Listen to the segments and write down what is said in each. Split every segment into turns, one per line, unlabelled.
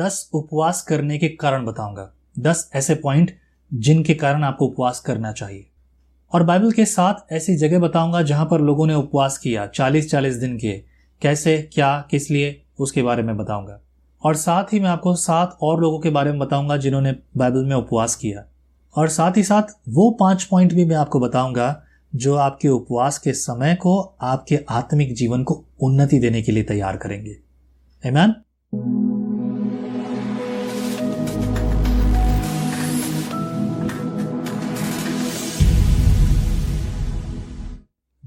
दस उपवास करने के कारण बताऊँगा। दस ऐसे पॉइंट जिनके कारण आपको उपवास करना चाहिए। और बाइबल के साथ ऐसी जगह बताऊँगा जहाँ पर लोगों ने उपवास किया चालीस चालीस दिन के कैसे, क्या, किस लिए, उसके बारे में बताऊँगा। और साथ ही मैं आपको सात और लोगों के बारे में बताऊँगा जिन्होंने बाइबल में उपवास किया। और साथ ही साथ वो पाँच पॉइंट भी मैं आपको बताऊँगा जो आपके उपवास के समय को, आपके आत्मिक जीवन को उन्नति देने के लिए तैयार करेंगे। Amen?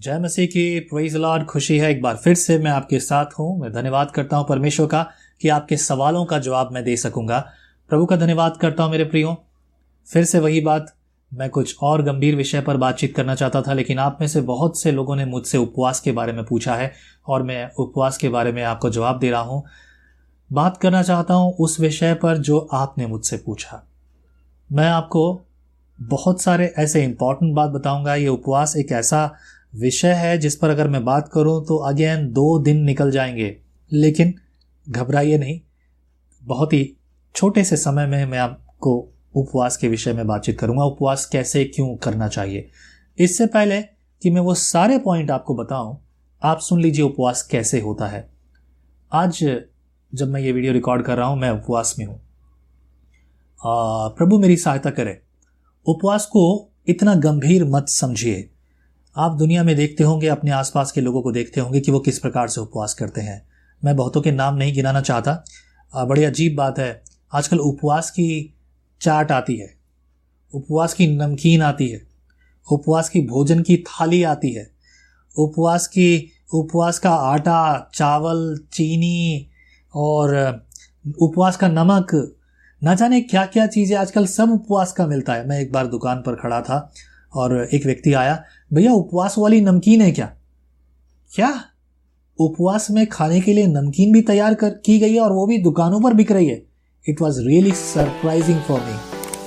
जय मसीह की। प्रेज लॉर्ड खुशी है। एक बार फिर से मैं आपके साथ हूँ। मैं धन्यवाद करता हूँ परमेश्वर का कि आपके सवालों का जवाब मैं दे सकूँगा। प्रभु का धन्यवाद करता हूँ मेरे प्रियो। फिर से वही बात, मैं कुछ और गंभीर विषय पर बातचीत करना चाहता था, लेकिन आप में से बहुत से लोगों ने मुझसे उपवास के बारे में पूछा है, और मैं उपवास के बारे में आपको जवाब दे रहा हूँ। बात करना चाहता हूँ उस विषय पर जो आपने मुझसे पूछा। मैं आपको बहुत सारे ऐसे इंपॉर्टेंट बात बताऊँगा। ये उपवास एक ऐसा विषय है जिस पर अगर मैं बात करूँ तो अगेन दो दिन निकल जाएँगे। लेकिन घबराइए नहीं, बहुत ही छोटे से समय में मैं आपको उपवास के विषय में बातचीत करूँगा। उपवास कैसे, क्यों करना चाहिए? इससे पहले कि मैं वो सारे पॉइंट आपको बताऊँ, आप सुन लीजिए उपवास कैसे होता है। आज जब मैं ये वीडियो रिकॉर्ड कर रहा हूँ, मैं उपवास में हूँ। प्रभु मेरी सहायता करे। उपवास को इतना गंभीर मत समझिए। आप दुनिया में देखते होंगे, अपने आसपास के लोगों को देखते होंगे कि वो किस प्रकार से उपवास करते हैं। मैं बहुतों के नाम नहीं गिनाना चाहता। बड़ी अजीब बात है। आजकल उपवास की चाट आती है। उपवास की नमकीन आती है। उपवास की भोजन की थाली आती है। उपवास की, उपवास का आटा, चावल, चीनी और उपवास का नमक। ना जाने क्या क्या चीज़ें आजकल सब उपवास का मिलता है। मैं एक बार दुकान पर खड़ा था और एक व्यक्ति आया। भैया, उपवास वाली नमकीन है क्या? क्या? उपवास में खाने के लिए नमकीन भी तैयार कर, की गई है और वो भी दुकानों पर बिक रही है? It was really surprising for me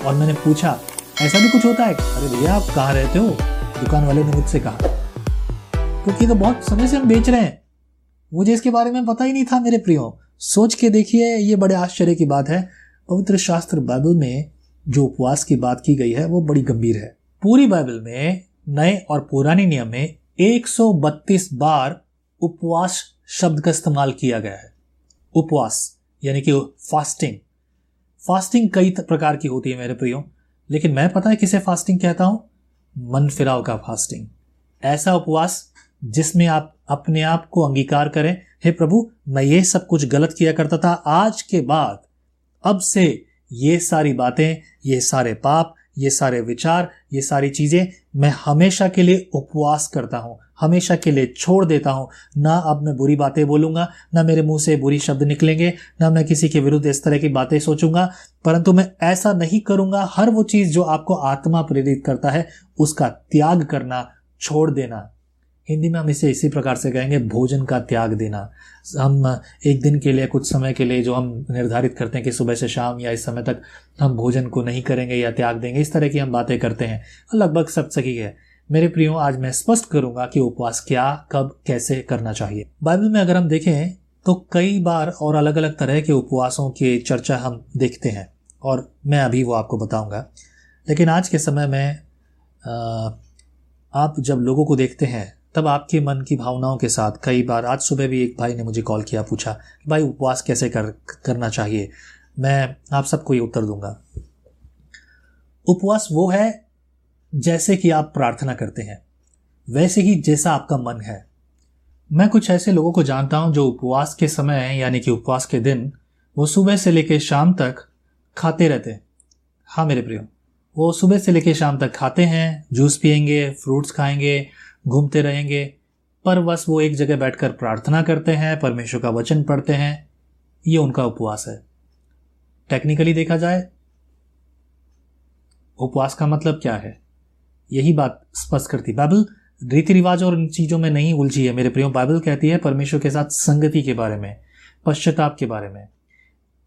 और मैंने पूछा, ऐसा भी कुछ होता है? अरे भैया, आप कहाँ रहते हो? दुकान वाले ने मुझसे कहा। क्योंकि तो बहुत समय से हम बेच रहे हैं। मुझे इसके बारे में पता ही नहीं था मेरे प्रियो। सोच के देखिए, ये बड़े आश्चर्य की बात है। पवित्र शास्त्र बाइबल में जो उपवास की बात की गई है, वो बड़ी गंभीर है। पूरी बाइबल में नए और पुराने नियम में 132 बार उपवास शब्द का इस्तेमाल किया गया है। उपवास, यानी कि फास्टिंग। फास्टिंग कई प्रकार की होती है मेरे प्रियो, लेकिन मैं पता है किसे फास्टिंग कहता हूँ? मन फिराव का फास्टिंग। ऐसा उपवास जिसमें आप अपने आप को अंगीकार करें, हे प्रभु, मैं ये सब कुछ गलत किया करता था, आज के बाद अब से ये सारी बातें, ये सारे पाप ये सारे विचार, ये सारी चीज़ें मैं हमेशा के लिए उपवास करता हूँ, हमेशा के लिए छोड़ देता हूँ। ना अब मैं बुरी बातें बोलूँगा, ना मेरे मुँह से बुरी शब्द निकलेंगे, ना मैं किसी के विरुद्ध इस तरह की बातें सोचूँगा, परंतु मैं ऐसा नहीं करूँगा। हर वो चीज़ जो आपको आत्मा प्रेरित करता है, उसका त्याग करना, छोड़ देना। हिंदी में हम इसे इसी प्रकार से कहेंगे, भोजन का त्याग देना। हम एक दिन के लिए, कुछ समय के लिए जो हम निर्धारित करते हैं कि सुबह से शाम या इस समय तक हम भोजन को नहीं करेंगे या त्याग देंगे, इस तरह की हम बातें करते हैं। लगभग सब सही है। मेरे प्रियो, आज मैं स्पष्ट करूँगा कि उपवास क्या, कब, कैसे करना चाहिए। बाइबल में अगर हम देखें तो कई बार और अलग अलग तरह के उपवासों की चर्चा हम देखते हैं। और मैं अभी वो आपको बताऊँगा। लेकिन आज के समय में आप जब लोगों को देखते हैं तब आपके मन की भावनाओं के साथ, कई बार, आज सुबह भी एक भाई ने मुझे कॉल किया, पूछा कि भाई, उपवास कैसे कर, करना चाहिए? मैं आप सबको ये उत्तर दूँगा। उपवास वो है, जैसे कि आप प्रार्थना करते हैं। वैसे ही जैसा आपका मन है। मैं कुछ ऐसे लोगों को जानता हूँ जो उपवास के समय, यानी कि उपवास के दिन, वो सुबह से लेकर शाम तक खाते रहते हैं। हाँ मेरे प्रियो, वो सुबह से लेकर शाम तक खाते हैं, जूस पियेंगे, फ्रूट्स खाएँगे घूमते रहेंगे। पर बस वो एक जगह बैठकर प्रार्थना करते हैं, परमेश्वर का वचन पढ़ते हैं। ये उनका उपवास है। टेक्निकली देखा जाए, उपवास का मतलब क्या है? यही बात स्पष्ट करती बाइबल रीति रिवाज और इन चीज़ों में नहीं उलझी है। मेरे प्रियो, बाइबल कहती है परमेश्वर के साथ संगति के बारे में, पश्चाताप के बारे में।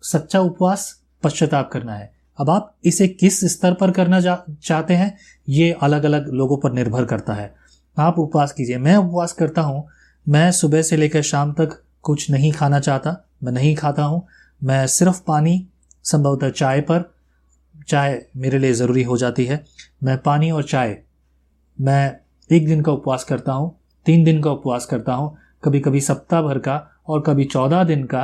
सच्चा उपवास पश्चाताप करना है। अब आप इसे किस स्तर पर करना चाहते हैं, ये अलग अलग लोगों पर निर्भर करता है। आप उपवास कीजिए। मैं उपवास करता हूँ। मैं सुबह से लेकर शाम तक कुछ नहीं खाना चाहता। मैं नहीं खाता हूँ। मैं सिर्फ़ पानी संभवतः चाय पर चाय मेरे लिए ज़रूरी हो जाती है। मैं पानी और चाय मैं एक दिन का उपवास करता हूँ तीन दिन का उपवास करता हूँ कभी कभी सप्ताह भर का और कभी चौदह दिन का।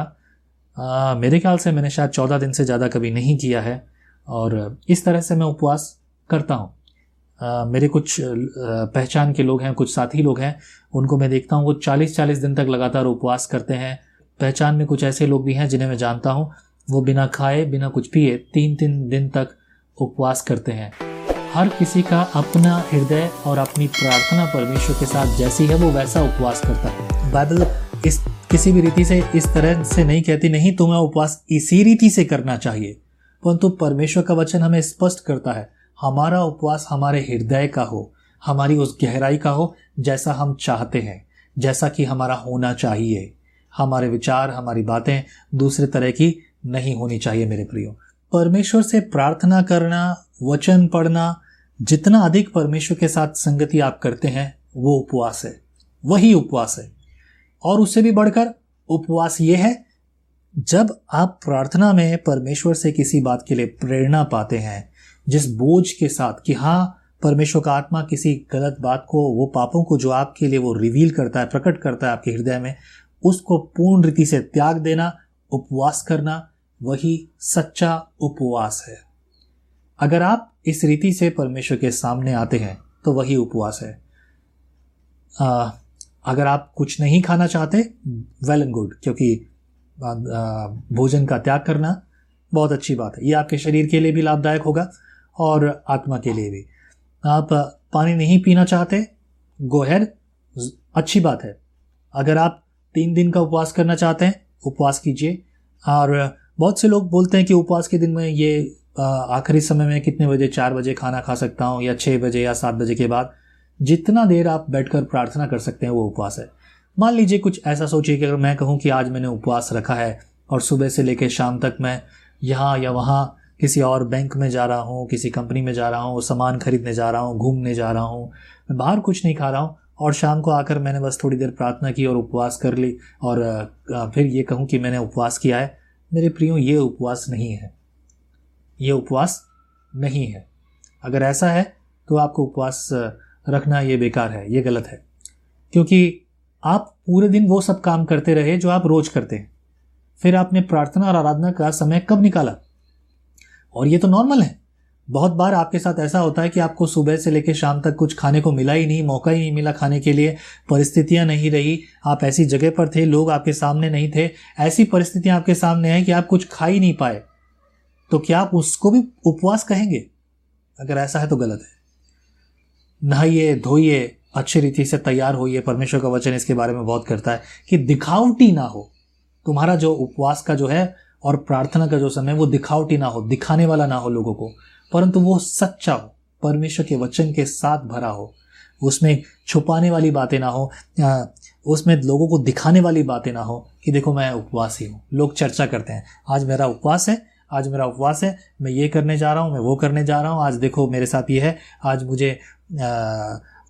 आ, मेरे ख्याल से मैंने शायद चौदह दिन से ज़्यादा कभी नहीं किया है। और इस तरह से मैं उपवास करता हूँ। मेरे कुछ पहचान के लोग हैं, कुछ साथी लोग हैं, उनको मैं देखता हूँ, वो चालीस चालीस दिन तक लगातार उपवास करते हैं। पहचान में कुछ ऐसे लोग भी हैं जिन्हें मैं जानता हूँ, वो बिना खाए, बिना कुछ पिए तीन तीन दिन तक उपवास करते हैं। हर किसी का अपना हृदय और अपनी प्रार्थना परमेश्वर के साथ जैसी है, वो वैसा उपवास करता है। बाइबल इस, किसी भी रीति से इस तरह से नहीं कहती, नहीं, तुम्हें उपवास इसी रीति से करना चाहिए। परंतु परमेश्वर का वचन हमें स्पष्ट करता है। हमारा उपवास हमारे हृदय का हो, हमारी उस गहराई का हो, जैसा हम चाहते हैं, जैसा कि हमारा होना चाहिए। हमारे विचार, हमारी बातें दूसरे तरह की नहीं होनी चाहिए मेरे प्रियो। परमेश्वर से प्रार्थना करना, वचन पढ़ना, जितना अधिक परमेश्वर के साथ संगति आप करते हैं, वो उपवास है, वही उपवास है। और उससे भी बढ़कर उपवास ये है, जब आप प्रार्थना में परमेश्वर से किसी बात के लिए प्रेरणा पाते हैं जिस बोझ के साथ कि हाँ परमेश्वर का आत्मा किसी गलत बात को वो पापों को जो आपके लिए वो रिवील करता है प्रकट करता है आपके हृदय में उसको पूर्ण रीति से त्याग देना उपवास करना वही सच्चा उपवास है। अगर आप इस रीति से परमेश्वर के सामने आते हैं तो वही उपवास है। आ, अगर आप कुछ नहीं खाना चाहते वेल एंड गुड क्योंकि भोजन का त्याग करना बहुत अच्छी बात है। ये आपके शरीर के लिए भी लाभदायक होगा। और आत्मा के लिए भी। आप पानी नहीं पीना चाहते? गोहेड अच्छी बात है। अगर आप तीन दिन का उपवास करना चाहते हैं, उपवास कीजिए। और बहुत से लोग बोलते हैं कि उपवास के दिन में ये आखिरी समय में कितने बजे चार बजे खाना खा सकता हूँ या छः बजे या सात बजे के बाद। जितना देर आप बैठकर प्रार्थना कर सकते हैं, वो उपवास है। मान लीजिए कुछ ऐसा सोचिए कि अगर मैं कहूँ कि आज मैंने उपवास रखा है और सुबह से लेकर शाम तक मैं यहाँ या वहाँ किसी और बैंक में जा रहा हूँ, किसी कंपनी में जा रहा हूँ, सामान खरीदने जा रहा हूँ, घूमने जा रहा हूँ। मैं बाहर कुछ नहीं खा रहा हूँ और शाम को आकर मैंने बस थोड़ी देर प्रार्थना की और उपवास कर ली और फिर ये कहूँ कि मैंने उपवास किया है। मेरे प्रियो, ये उपवास नहीं है। ये उपवास नहीं है। अगर ऐसा है तो आपको उपवास रखना ये बेकार है, ये गलत है। क्योंकि आप पूरे दिन वो सब काम करते रहे जो आप रोज करते हैं। फिर आपने प्रार्थना और आराधना का समय कब निकाला? और ये तो नॉर्मल है। बहुत बार आपके साथ ऐसा होता है कि आपको सुबह से लेकर शाम तक कुछ खाने को मिला ही नहीं, मौका ही नहीं मिला खाने के लिए, परिस्थितियाँ नहीं रही, आप ऐसी जगह पर थे, लोग आपके सामने नहीं थे, ऐसी परिस्थितियाँ आपके सामने हैं कि आप कुछ खा ही नहीं पाए। तो क्या आप उसको भी उपवास कहेंगे? अगर ऐसा है तो गलत है। नहाइए, धोइए, अच्छी रीति से तैयार होइए, परमेश्वर का वचन इसके बारे में बहुत करता है कि दिखावटी ना हो। तुम्हारा जो उपवास का जो है और प्रार्थना का जो समय वो दिखावटी ना हो, दिखाने वाला ना हो लोगों को। परंतु वो सच्चा हो, परमेश्वर के वचन के साथ भरा हो, उसमें छुपाने वाली बातें ना हो उसमें लोगों को दिखाने वाली बातें ना हो कि देखो मैं उपवासी हूँ। लोग चर्चा करते हैं, आज मेरा उपवास है, आज मेरा उपवास है, मैं ये करने जा रहा हूँ, मैं वो करने जा रहा हूँ, आज देखो मेरे साथ ये है, आज मुझे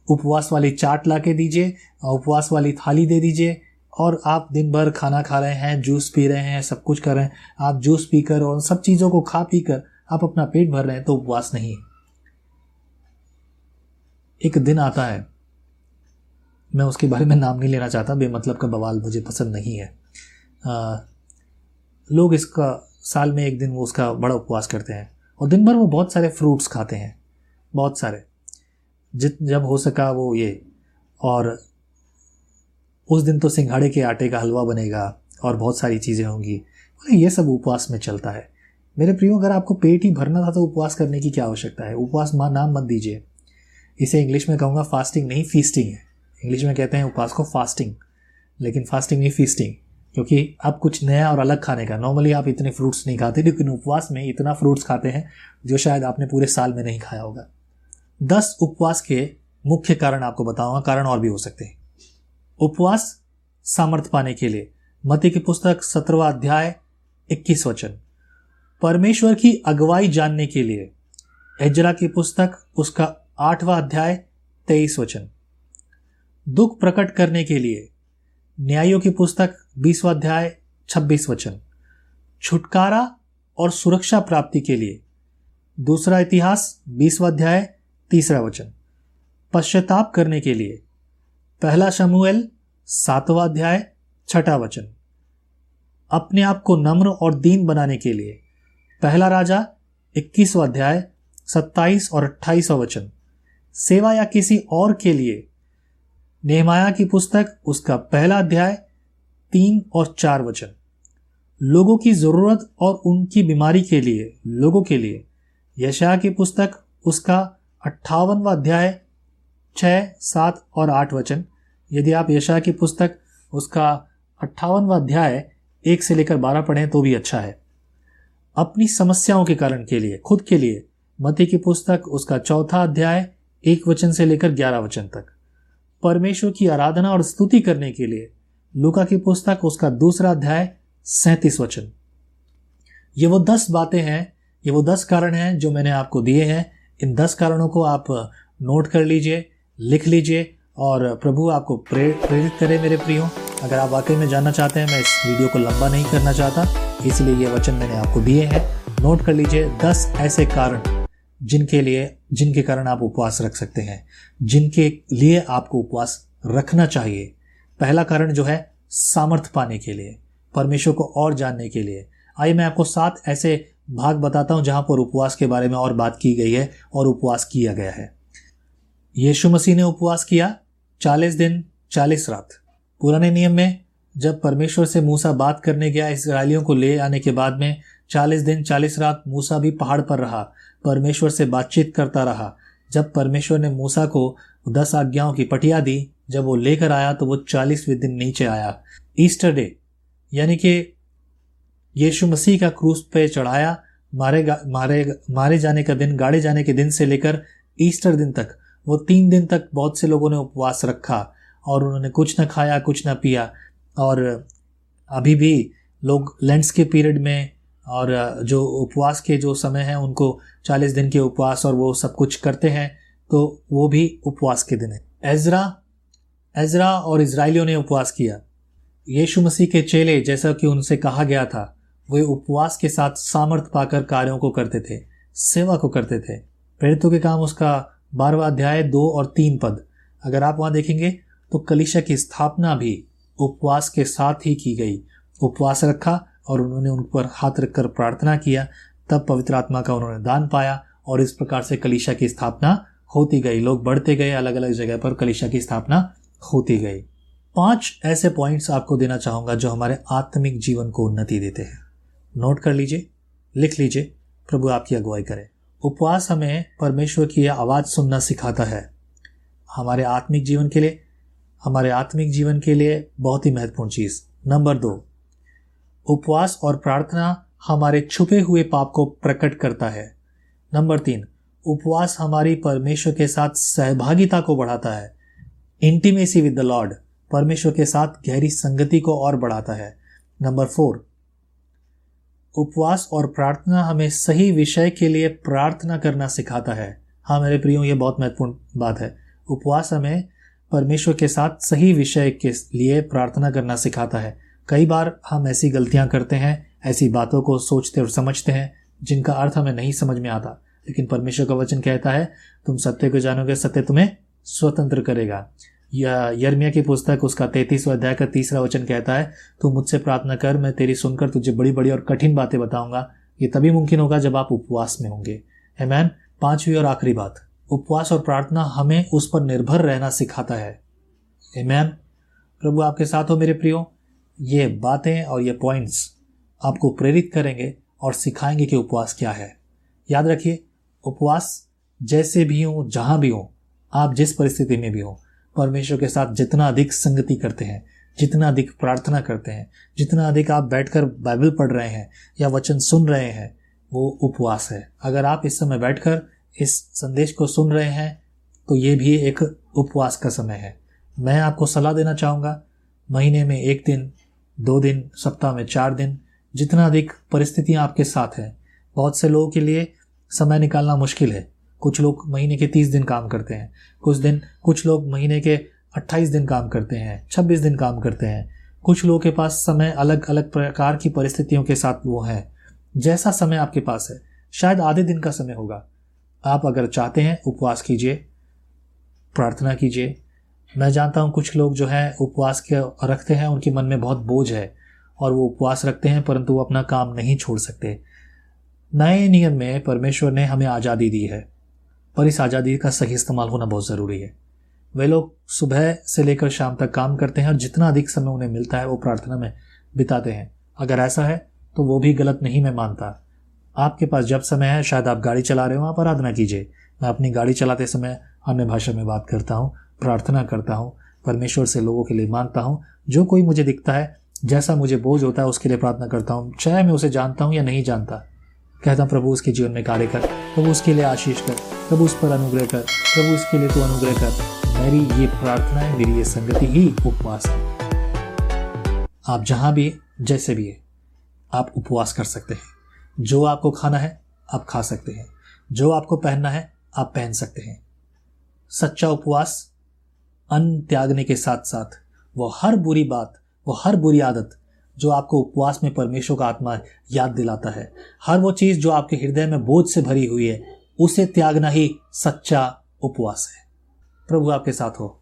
उपवास वाली चाट ला के दीजिए, उपवास वाली थाली दे दीजिए और आप दिन भर खाना खा रहे हैं जूस पी रहे हैं सब कुछ कर रहे हैं। आप जूस पीकर और सब चीज़ों को खा पी कर आप अपना पेट भर रहे हैं तो उपवास नहीं है। एक दिन आता है मैं उसके बारे में नाम नहीं लेना चाहता बेमतलब का बवाल मुझे पसंद नहीं है। आ, लोग इसका साल में एक दिन वो उसका बड़ा उपवास करते हैं और दिन भर वो बहुत सारे फ्रूट्स खाते हैं बहुत सारे। जित जब हो सका वो ये और उस दिन तो सिंघाड़े के आटे का हलवा बनेगा और बहुत सारी चीज़ें होंगी। बोले ये सब उपवास में चलता है। मेरे प्रियो, अगर आपको पेट ही भरना था तो उपवास करने की क्या आवश्यकता है? उपवास माँ, नाम मत दीजिए। इसे इंग्लिश में कहूँगा फास्टिंग नहीं, फीस्टिंग है। इंग्लिश में कहते हैं उपवास को फास्टिंग। लेकिन फास्टिंग नहीं, फीस्टिंग। क्योंकि अब कुछ नया और अलग खाने का, नॉर्मली आप इतने फ्रूट्स नहीं खाते, लेकिन उपवास में इतना फ्रूट्स खाते हैं जो शायद आपने पूरे साल में नहीं खाया होगा। दस उपवास के मुख्य कारण आपको बताऊँगा, कारण और भी हो सकते हैं। उपवास सामर्थ्य पाने के लिए। मती की पुस्तक सत्रवा अध्याय, इक्कीस वचन। परमेश्वर की अगुवाई जानने के लिए। एजरा की पुस्तक, उसका आठवां अध्याय, तेईस वचन। दुख प्रकट करने के लिए। न्यायों की पुस्तक, बीसवा अध्याय, छब्बीस वचन। छुटकारा और सुरक्षा प्राप्ति के लिए। दूसरा इतिहास, बीसवा अध्याय, तीसरा वचन। पश्चाताप करने के लिए। पहला शमुएल, सातवा अध्याय, छठा वचन। अपने आप को नम्र और दीन बनाने के लिए, पहला राजा, इक्कीसवा अध्याय, सत्ताईस और अट्ठाईसवा वचन। सेवा या किसी और के लिए, नेहमाया की पुस्तक, उसका पहला अध्याय, तीन और चार वचन। लोगों की ज़रूरत और उनकी बीमारी के लिए, लोगों के लिए यशा की पुस्तक, उसका अट्ठावनवा अध्याय छः, सात और आठ वचन। यदि आप यशा की पुस्तक उसका अट्ठावनवा अध्याय एक से लेकर बारह पढ़ें तो भी अच्छा है। अपनी समस्याओं के कारण के लिए, खुद के लिए मती की पुस्तक उसका चौथा अध्याय एक वचन से लेकर ग्यारह वचन तक। परमेश्वर की आराधना और स्तुति करने के लिए लुका की पुस्तक उसका दूसरा अध्याय सैतीस वचन। ये वो दस बातें हैं, ये वो दस कारण हैं जो मैंने आपको दिए हैं। इन दस कारणों को आप नोट कर लीजिए। लिख लीजिए और प्रभु आपको प्रेरित करे मेरे प्रियो। अगर आप वाकई में जानना चाहते हैं, मैं इस वीडियो को लंबा नहीं करना चाहता, इसलिए ये वचन मैंने आपको दिए हैं। नोट कर लीजिए, दस ऐसे कारण जिनके लिए, जिनके कारण आप उपवास रख सकते हैं। जिनके लिए आपको उपवास रखना चाहिए। पहला कारण जो है, सामर्थ पाने के लिए, परमेश्वर को और जानने के लिए। आइए मैं आपको सात ऐसे भाग बताता हूँ जहाँ पर उपवास के बारे में और बात की गई है और उपवास किया गया है। यीशु मसीह ने उपवास किया चालीस दिन, चालीस रात। पुराने नियम में, जब परमेश्वर से मूसा बात करने गया इसराइलियों को ले आने के बाद में, चालीस दिन, चालीस रात मूसा भी पहाड़ पर रहा, परमेश्वर से बातचीत करता रहा। जब परमेश्वर ने मूसा को दस आज्ञाओं की पटिया दी, जब वो लेकर आया तो वो चालीसवें दिन नीचे आया। ईस्टर डे, यानी कि यीशु मसीह का क्रूस पे चढ़ाया, मारे मारे मारे जाने का दिन, गाड़े जाने के दिन से लेकर ईस्टर दिन तक। वो तीन दिन तक बहुत से लोगों ने उपवास रखा और उन्होंने कुछ ना खाया, कुछ ना पिया। और अभी भी लोग लेंट्स के पीरियड में और जो उपवास के जो समय हैं, उनको चालीस दिन के उपवास और वो सब कुछ करते हैं तो वो भी उपवास के दिन है। एजरा एजरा और इसराइलियों ने उपवास किया। यीशु मसीह के चेले, जैसा कि उनसे कहा गया था, वे उपवास के साथ सामर्थ पाकर कार्यों को करते थे, सेवा को करते थे। प्रेरितों के काम उसका बारहवा अध्याय दो और तीन पद। अगर आप वहाँ देखेंगे तो कलिशा की स्थापना भी उपवास के साथ ही की गई। उपवास रखा और उन्होंने उन पर हाथ रखकर प्रार्थना किया, तब पवित्र आत्मा का उन्होंने दान पाया और इस प्रकार से कलिशा की स्थापना होती गई। लोग बढ़ते गए अलग अलग जगह पर कलिशा की स्थापना होती गई। पाँच ऐसे पॉइंट्स आपको देना चाहूँगा जो हमारे आत्मिक जीवन को उन्नति देते हैं। नोट कर लीजिए, लिख लीजिए, प्रभु आपकी अगुवाई करे। उपवास हमें परमेश्वर की आवाज़ सुनना सिखाता है। हमारे आत्मिक जीवन के लिए, हमारे आत्मिक जीवन के लिए बहुत ही महत्वपूर्ण चीज़। नंबर दो, उपवास और प्रार्थना हमारे छुपे हुए पाप को प्रकट करता है। नंबर तीन, उपवास हमारी परमेश्वर के साथ सहभागिता को बढ़ाता है। इंटीमेसी विद द लॉर्ड परमेश्वर के साथ गहरी संगति को और बढ़ाता है। नंबर फोर उपवास और प्रार्थना हमें सही विषय के लिए प्रार्थना करना सिखाता है। हाँ मेरे प्रियो, ये बहुत महत्वपूर्ण बात है। उपवास हमें परमेश्वर के साथ सही विषय के लिए प्रार्थना करना सिखाता है। कई बार हम ऐसी गलतियाँ करते हैं, ऐसी बातों को सोचते और समझते हैं, जिनका अर्थ हमें नहीं समझ में आता। लेकिन परमेश्वर का वचन कहता है, तुम सत्य को जानोगे, सत्य तुम्हें स्वतंत्र करेगा। या यर्मिया की पुस्तक, उसका तैतीसवा अध्याय का तीसरा वचन कहता है, तू मुझसे प्रार्थना कर, मैं तेरी सुनकर तुझे बड़ी बड़ी और कठिन बातें बताऊँगा। ये तभी मुमकिन होगा जब आप उपवास में होंगे। है मैन पांचवी और आखिरी बात। उपवास और प्रार्थना हमें उस पर निर्भर रहना सिखाता है। मैन प्रभु आपके साथ हो मेरे प्रियो। ये बातें और ये पॉइंट्स आपको प्रेरित करेंगे और सिखाएँगे कि उपवास क्या है। याद रखिए, उपवास जैसे भी हो, जहाँ भी हो, आप जिस परिस्थिति में भी हो परमेश्वर के साथ जितना अधिक संगति करते हैं, जितना अधिक प्रार्थना करते हैं, जितना अधिक आप बैठकर बाइबल पढ़ रहे हैं या वचन सुन रहे हैं, वो उपवास है। अगर आप इस समय बैठकर इस संदेश को सुन रहे हैं तो ये भी एक उपवास का समय है। मैं आपको सलाह देना चाहूँगा, महीने में एक दिन, दो दिन, सप्ताह में चार दिन, जितना अधिक परिस्थितियाँ आपके साथ हैं, बहुत से लोगों के लिए समय निकालना मुश्किल है। कुछ लोग महीने के तीस दिन काम करते हैं, कुछ दिन, कुछ लोग महीने के अट्ठाईस दिन काम करते हैं, छब्बीस दिन काम करते हैं। कुछ लोगों के पास समय अलग अलग प्रकार की परिस्थितियों के साथ वो है। जैसा समय आपके पास है, शायद आधे दिन का समय होगा। आप अगर चाहते हैं, उपवास कीजिए, प्रार्थना कीजिए। मैं जानता हूँ कुछ लोग जो है, उपवास के रखते हैं, उनके मन में बहुत बोझ है और वो उपवास रखते हैं, परंतु वो अपना काम नहीं छोड़ सकते। नए नियम में परमेश्वर ने हमें आज़ादी दी है। पर इस आज़ादी का सही इस्तेमाल होना बहुत ज़रूरी है। वे लोग सुबह से लेकर शाम तक काम करते हैं और जितना अधिक समय उन्हें मिलता है वो प्रार्थना में बिताते हैं। अगर ऐसा है तो वो भी गलत नहीं मैं मानता। आपके पास जब समय है, शायद आप गाड़ी चला रहे हो, आप आराधना कीजिए। मैं अपनी गाड़ी चलाते समय अन्य भाषा में बात करता हूँ, प्रार्थना करता हूँ, परमेश्वर से लोगों के लिए माँगता हूँ। जो कोई मुझे दिखता है, जैसा मुझे बोझ होता है, उसके लिए प्रार्थना करता हूँ। चाहे मैं उसे जानता हूँ या नहीं जानता। कहता हूँ, प्रभु, उसके जीवन में कार्य कर। प्रभु, उसके लिए आशीष कर। प्रभु, उस पर अनुग्रह कर। प्रभु, उसके लिए तू अनुग्रह कर। मेरी ये प्रार्थना है, मेरी ये संगति ही उपवास है। आप जहाँ भी जैसे भी है, आप उपवास कर सकते हैं। जो आपको खाना है, आप खा सकते हैं। जो आपको पहनना है, आप पहन सकते हैं। सच्चा उपवास, अन्न त्यागने के साथ साथ वो हर बुरी बात, वो हर बुरी आदत जो आपको उपवास में परमेश्वर का आत्मा याद दिलाता है। हर वो चीज़ जो आपके हृदय में बोझ से भरी हुई है, उसे त्यागना ही सच्चा उपवास है। प्रभु आपके साथ हो।